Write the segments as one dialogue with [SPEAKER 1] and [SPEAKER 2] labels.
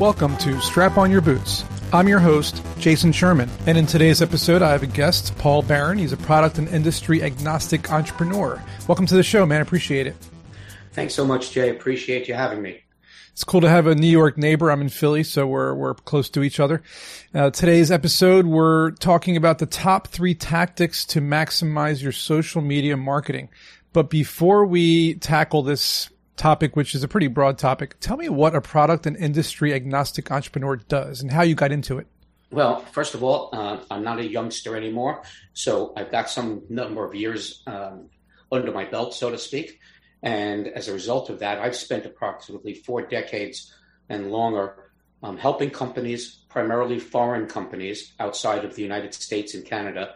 [SPEAKER 1] Welcome to Strap On Your Boots. I'm your host, Jason Sherman, and in today's episode, I have a guest, Paul Barron. He's a product and industry agnostic entrepreneur. Welcome to the show, man. Appreciate it.
[SPEAKER 2] Thanks so much, Jay. Appreciate you having me.
[SPEAKER 1] It's cool to have a New York neighbor. I'm in Philly, so we're we're close to each other. Uh, today's episode, we're talking about the top three tactics to maximize your social media marketing. But before we tackle this topic, which is a pretty broad topic. Tell me what a product and industry agnostic entrepreneur does and how you got into it.
[SPEAKER 2] Well, first of all, uh, I'm not a youngster anymore, so I've got some number of years um, under my belt, so to speak. And as a result of that, I've spent approximately four decades and longer um, helping companies, primarily foreign companies outside of the United States and Canada,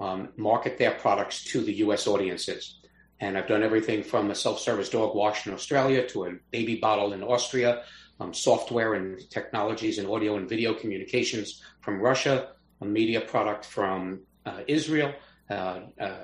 [SPEAKER 2] um, market their products to the U.S. audiences. And I've done everything from a self service dog wash in Australia to a baby bottle in Austria, um, software and technologies and audio and video communications from Russia, a media product from uh, Israel. Uh, uh,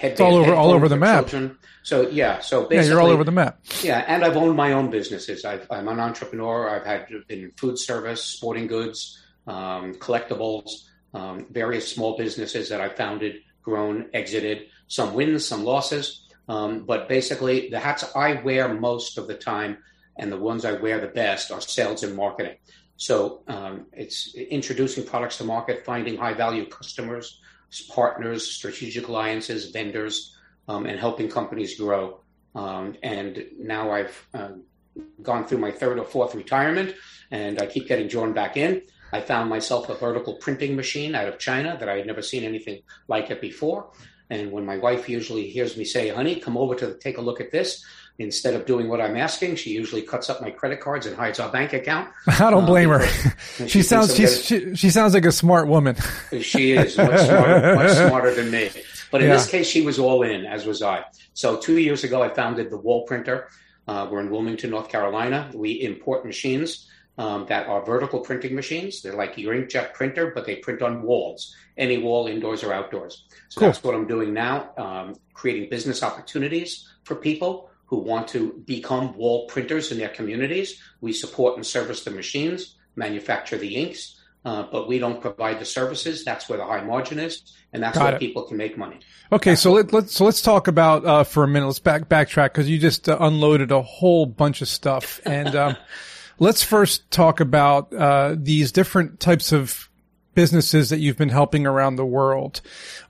[SPEAKER 1] it's all over all over the map.
[SPEAKER 2] Children. So yeah, so
[SPEAKER 1] basically, yeah, you're all over the map.
[SPEAKER 2] Yeah, and I've owned my own businesses. i am an entrepreneur. I've had been in food service, sporting goods, um, collectibles, um, various small businesses that I founded, grown, exited some wins, some losses. Um, but basically, the hats I wear most of the time and the ones I wear the best are sales and marketing. So um, it's introducing products to market, finding high value customers, partners, strategic alliances, vendors, um, and helping companies grow. Um, and now I've uh, gone through my third or fourth retirement, and I keep getting drawn back in. I found myself a vertical printing machine out of China that I had never seen anything like it before. And when my wife usually hears me say, honey, come over to take a look at this, instead of doing what I'm asking, she usually cuts up my credit cards and hides our bank account.
[SPEAKER 1] I don't blame her. she, she sounds she, she sounds like a smart woman.
[SPEAKER 2] she is much smarter, much smarter than me. But in yeah. this case, she was all in, as was I. So two years ago, I founded the Wall Printer. Uh, we're in Wilmington, North Carolina. We import machines um, that are vertical printing machines. They're like your inkjet printer, but they print on walls, any wall, indoors or outdoors. So cool. that's what I'm doing now, um, creating business opportunities for people who want to become wall printers in their communities. We support and service the machines, manufacture the inks, uh, but we don't provide the services. That's where the high margin is, and that's Got where it. people can make money.
[SPEAKER 1] Okay, that's so let, let's so let's talk about uh, for a minute. Let's back backtrack because you just uh, unloaded a whole bunch of stuff, and um, let's first talk about uh, these different types of businesses that you've been helping around the world.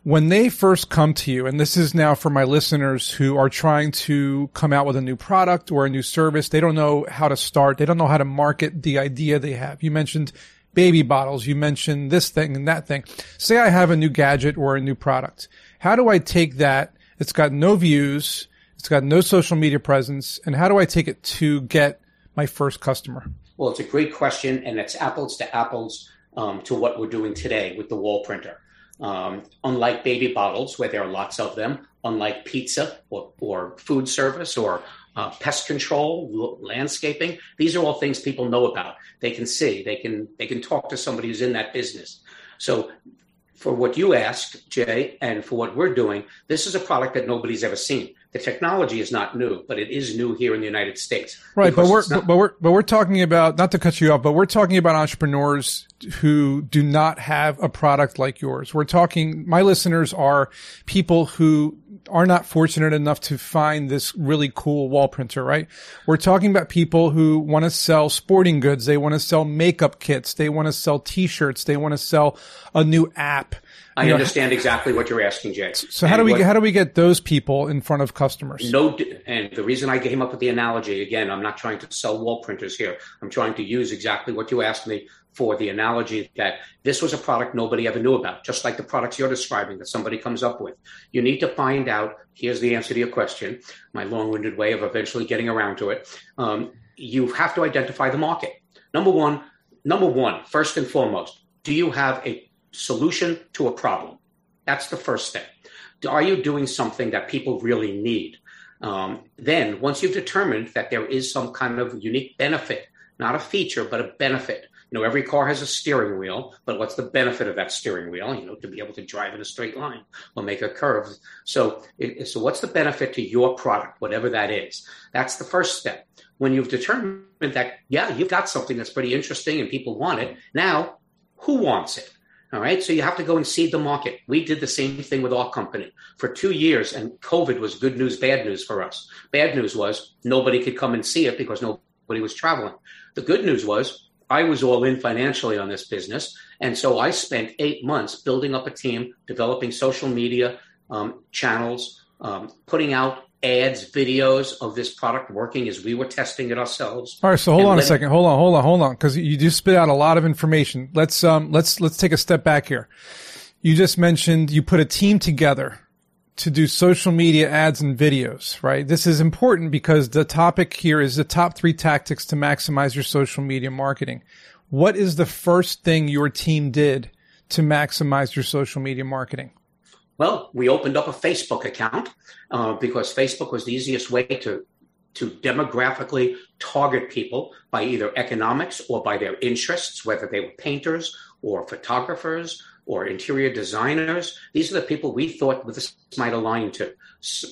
[SPEAKER 1] When they first come to you, and this is now for my listeners who are trying to come out with a new product or a new service, they don't know how to start. They don't know how to market the idea they have. You mentioned baby bottles. You mentioned this thing and that thing. Say I have a new gadget or a new product. How do I take that? It's got no views. It's got no social media presence. And how do I take it to get my first customer?
[SPEAKER 2] Well, it's a great question, and it's apples to apples um, to what we're doing today with the wall printer. Um, unlike baby bottles, where there are lots of them, unlike pizza or, or food service or uh, pest control, landscaping, these are all things people know about. They can see, they can they can talk to somebody who's in that business. So for what you asked, Jay, and for what we're doing, this is a product that nobody's ever seen. The technology is not new, but it is new here in the United States.
[SPEAKER 1] Right, but we're not- but we're but we're talking about not to cut you off, but we're talking about entrepreneurs who do not have a product like yours. We're talking. My listeners are people who are not fortunate enough to find this really cool wall printer, right? We're talking about people who want to sell sporting goods. They want to sell makeup kits. They want to sell t-shirts. They want to sell a new app.
[SPEAKER 2] I you understand exactly what you're asking, Jay.
[SPEAKER 1] So how and do we what, how do we get those people in front of customers?
[SPEAKER 2] No, and the reason I came up with the analogy again, I'm not trying to sell wall printers here. I'm trying to use exactly what you asked me for the analogy that this was a product nobody ever knew about, just like the products you're describing that somebody comes up with. You need to find out. Here's the answer to your question. My long-winded way of eventually getting around to it. Um, you have to identify the market. Number one, number one, first and foremost, do you have a solution to a problem? That's the first step. Are you doing something that people really need? Um, then, once you've determined that there is some kind of unique benefit, not a feature, but a benefit You know, every car has a steering wheel, but what's the benefit of that steering wheel? You know, to be able to drive in a straight line or make a curve. So, so what's the benefit to your product, whatever that is? That's the first step. When you've determined that, yeah, you've got something that's pretty interesting and people want it. Now, who wants it? All right. So you have to go and seed the market. We did the same thing with our company for two years, and COVID was good news, bad news for us. Bad news was nobody could come and see it because nobody was traveling. The good news was I was all in financially on this business. And so I spent eight months building up a team, developing social media um, channels, um, putting out ads, videos of this product working as we were testing it ourselves.
[SPEAKER 1] All right, so hold on a second. Hold on, hold on, hold on, because you just spit out a lot of information. Let's um, let's let's take a step back here. You just mentioned you put a team together to do social media ads and videos, right? This is important because the topic here is the top three tactics to maximize your social media marketing. What is the first thing your team did to maximize your social media marketing?
[SPEAKER 2] Well, we opened up a Facebook account uh, because Facebook was the easiest way to to demographically target people by either economics or by their interests, whether they were painters or photographers or interior designers. These are the people we thought this might align to.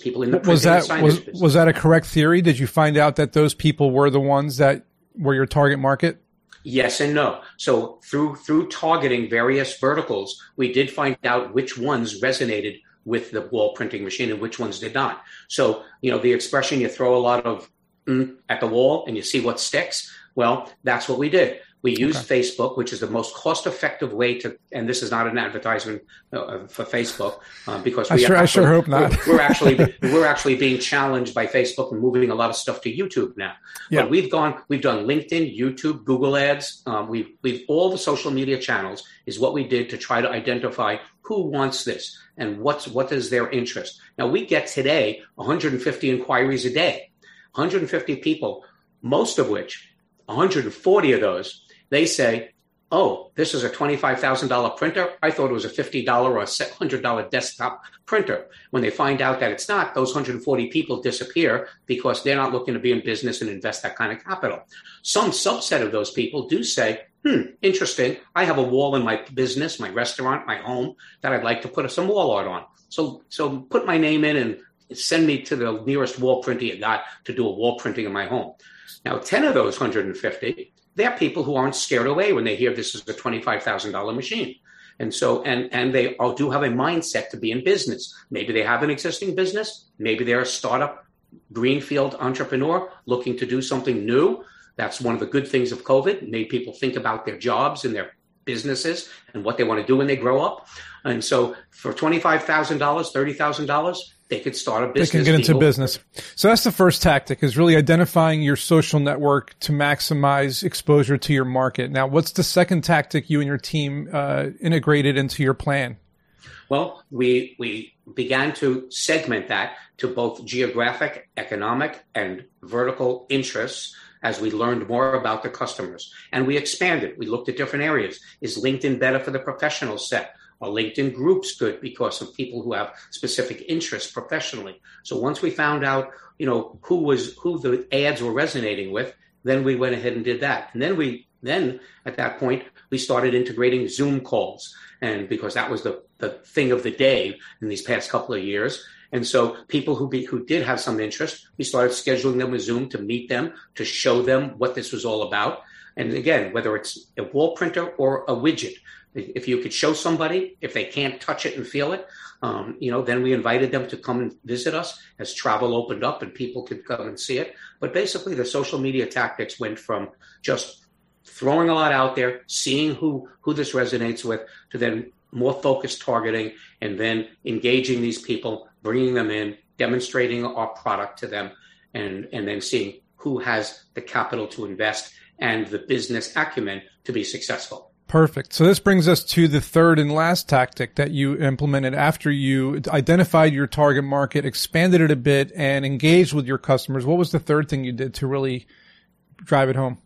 [SPEAKER 2] People in the
[SPEAKER 1] was that was, was that a correct theory? Did you find out that those people were the ones that were your target market?
[SPEAKER 2] Yes and no. So through through targeting various verticals, we did find out which ones resonated with the wall printing machine and which ones did not. So you know the expression you throw a lot of mm, at the wall and you see what sticks. Well, that's what we did. We use okay. Facebook, which is the most cost-effective way to, and this is not an advertisement uh, for Facebook uh, because
[SPEAKER 1] we I sure, actually, I sure hope not.
[SPEAKER 2] we're, we're, actually we're actually being challenged by Facebook and moving a lot of stuff to YouTube now. Yeah. But we've gone, we've done LinkedIn, YouTube, Google Ads. Um, we've we've all the social media channels is what we did to try to identify who wants this and what's what is their interest. Now we get today 150 inquiries a day, 150 people, most of which 140 of those they say, oh, this is a $25,000 printer. I thought it was a $50 or a $100 desktop printer. When they find out that it's not, those 140 people disappear because they're not looking to be in business and invest that kind of capital. Some subset of those people do say, hmm, interesting. I have a wall in my business, my restaurant, my home that I'd like to put some wall art on. So, so put my name in and send me to the nearest wall printer you got to do a wall printing in my home. Now, 10 of those 150 they're people who aren't scared away when they hear this is a $25,000 machine. And so, and, and they all do have a mindset to be in business. Maybe they have an existing business. Maybe they're a startup, greenfield entrepreneur looking to do something new. That's one of the good things of COVID. Made people think about their jobs and their businesses and what they want to do when they grow up. And so for $25,000, $30,000, they could start a business.
[SPEAKER 1] They can get into people. business. So that's the first tactic is really identifying your social network to maximize exposure to your market. Now, what's the second tactic you and your team uh, integrated into your plan?
[SPEAKER 2] Well, we we began to segment that to both geographic, economic, and vertical interests as we learned more about the customers. And we expanded. We looked at different areas. Is LinkedIn better for the professional set? Are LinkedIn groups good because of people who have specific interests professionally? So once we found out, you know, who was who the ads were resonating with, then we went ahead and did that. And then we then at that point we started integrating Zoom calls, and because that was the the thing of the day in these past couple of years. And so people who be, who did have some interest, we started scheduling them with Zoom to meet them, to show them what this was all about. And again, whether it's a wall printer or a widget, if you could show somebody, if they can't touch it and feel it, um, you know, then we invited them to come and visit us as travel opened up and people could come and see it. But basically, the social media tactics went from just throwing a lot out there, seeing who who this resonates with, to then more focused targeting, and then engaging these people, bringing them in, demonstrating our product to them, and and then seeing who has the capital to invest and the business acumen to be successful.
[SPEAKER 1] Perfect. So this brings us to the third and last tactic that you implemented after you identified your target market, expanded it a bit, and engaged with your customers. What was the third thing you did to really drive it home?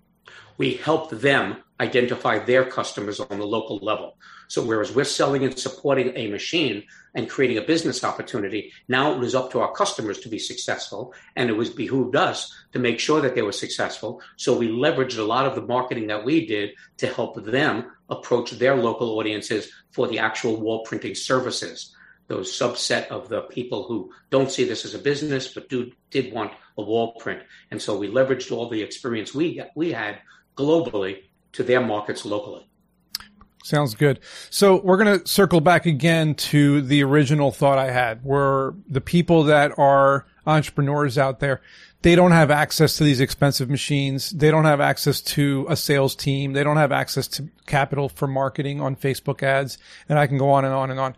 [SPEAKER 2] We helped them identify their customers on the local level. So whereas we're selling and supporting a machine and creating a business opportunity, now it was up to our customers to be successful, and it was behooved us to make sure that they were successful. So we leveraged a lot of the marketing that we did to help them approach their local audiences for the actual wall printing services. Those subset of the people who don't see this as a business but do did want a wall print, and so we leveraged all the experience we we had globally to their markets locally.
[SPEAKER 1] Sounds good. So we're going to circle back again to the original thought I had where the people that are entrepreneurs out there, they don't have access to these expensive machines. They don't have access to a sales team. They don't have access to capital for marketing on Facebook ads. And I can go on and on and on.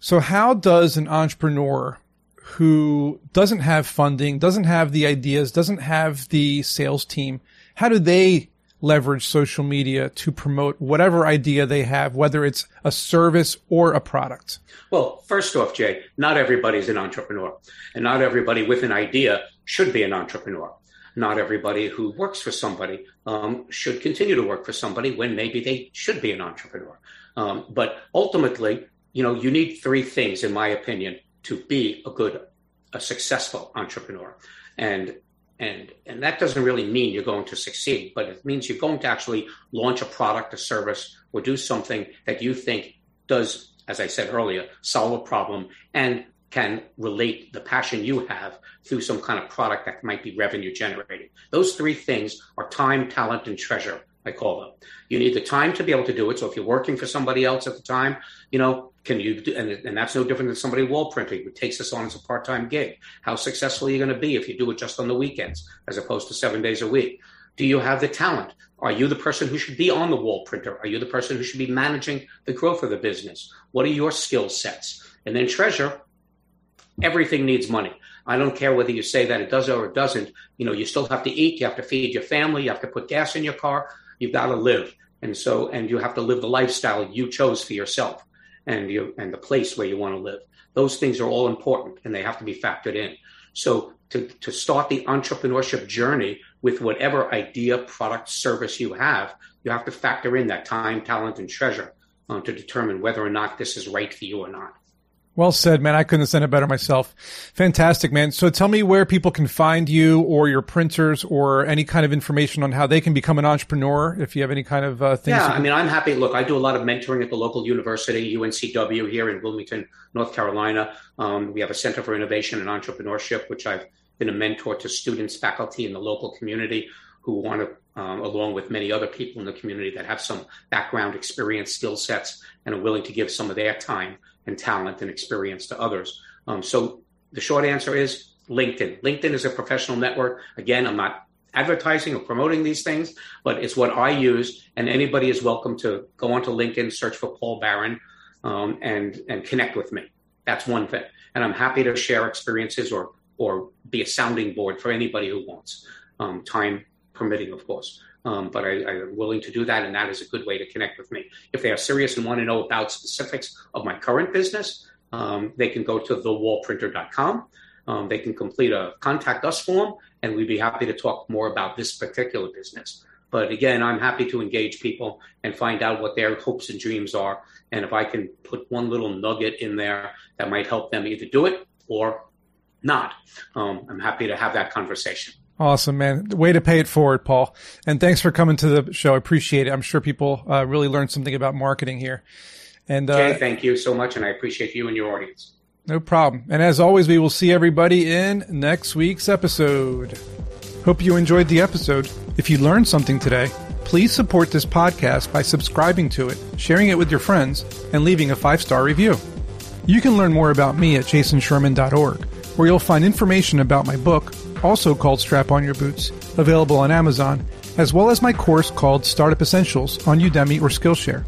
[SPEAKER 1] So how does an entrepreneur who doesn't have funding, doesn't have the ideas, doesn't have the sales team, how do they leverage social media to promote whatever idea they have, whether it's a service or a product?
[SPEAKER 2] Well, first off, Jay, not everybody's an entrepreneur, and not everybody with an idea should be an entrepreneur. Not everybody who works for somebody um, should continue to work for somebody when maybe they should be an entrepreneur. Um, but ultimately, you know, you need three things, in my opinion, to be a good, a successful entrepreneur. And and and that doesn't really mean you're going to succeed but it means you're going to actually launch a product a service or do something that you think does as i said earlier solve a problem and can relate the passion you have through some kind of product that might be revenue generating those three things are time talent and treasure I call them. You need the time to be able to do it. So if you're working for somebody else at the time, you know, can you do, and, and that's no different than somebody wall printing who takes this on as a part-time gig. How successful are you going to be if you do it just on the weekends as opposed to seven days a week? Do you have the talent? Are you the person who should be on the wall printer? Are you the person who should be managing the growth of the business? What are your skill sets? And then treasure, everything needs money. I don't care whether you say that it does or it doesn't. You know, you still have to eat. You have to feed your family. You have to put gas in your car. You've got to live. And so, and you have to live the lifestyle you chose for yourself and and the place where you want to live. Those things are all important and they have to be factored in. So to, to start the entrepreneurship journey with whatever idea, product, service you have, you have to factor in that time, talent, and treasure uh, to determine whether or not this is right for you or not.
[SPEAKER 1] Well said, man. I couldn't have said it better myself. Fantastic, man. So tell me where people can find you or your printers or any kind of information on how they can become an entrepreneur if you have any kind of uh, things.
[SPEAKER 2] Yeah, I mean, I'm happy. Look, I do a lot of mentoring at the local university, UNCW here in Wilmington, North Carolina. Um, we have a Center for Innovation and Entrepreneurship, which I've been a mentor to students, faculty in the local community who want to, um, along with many other people in the community that have some background, experience, skill sets, and are willing to give some of their time and talent and experience to others. Um, so the short answer is LinkedIn. LinkedIn is a professional network. Again, I'm not advertising or promoting these things, but it's what I use. And anybody is welcome to go onto LinkedIn, search for Paul Barron, um, and and connect with me. That's one thing. And I'm happy to share experiences or or be a sounding board for anybody who wants, um, time permitting, of course. Um, but I, am willing to do that, and that is a good way to connect with me. If they are serious and want to know about specifics of my current business, um, they can go to thewallprinter.com. Um, they can complete a contact us form, and we'd be happy to talk more about this particular business. But again, I'm happy to engage people and find out what their hopes and dreams are. And if I can put one little nugget in there that might help them either do it or not, um, I'm happy to have that conversation.
[SPEAKER 1] Awesome, man. Way to pay it forward, Paul. And thanks for coming to the show. I appreciate it. I'm sure people uh, really learned something about marketing here. And
[SPEAKER 2] uh, Jay, thank you so much, and I appreciate you and your audience.
[SPEAKER 1] No problem. And as always, we will see everybody in next week's episode. Hope you enjoyed the episode. If you learned something today, please support this podcast by subscribing to it, sharing it with your friends, and leaving a five star review. You can learn more about me at jasonsherman.org, where you'll find information about my book also called Strap On Your Boots, available on Amazon, as well as my course called Startup Essentials on Udemy or Skillshare.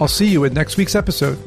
[SPEAKER 1] I'll see you in next week's episode.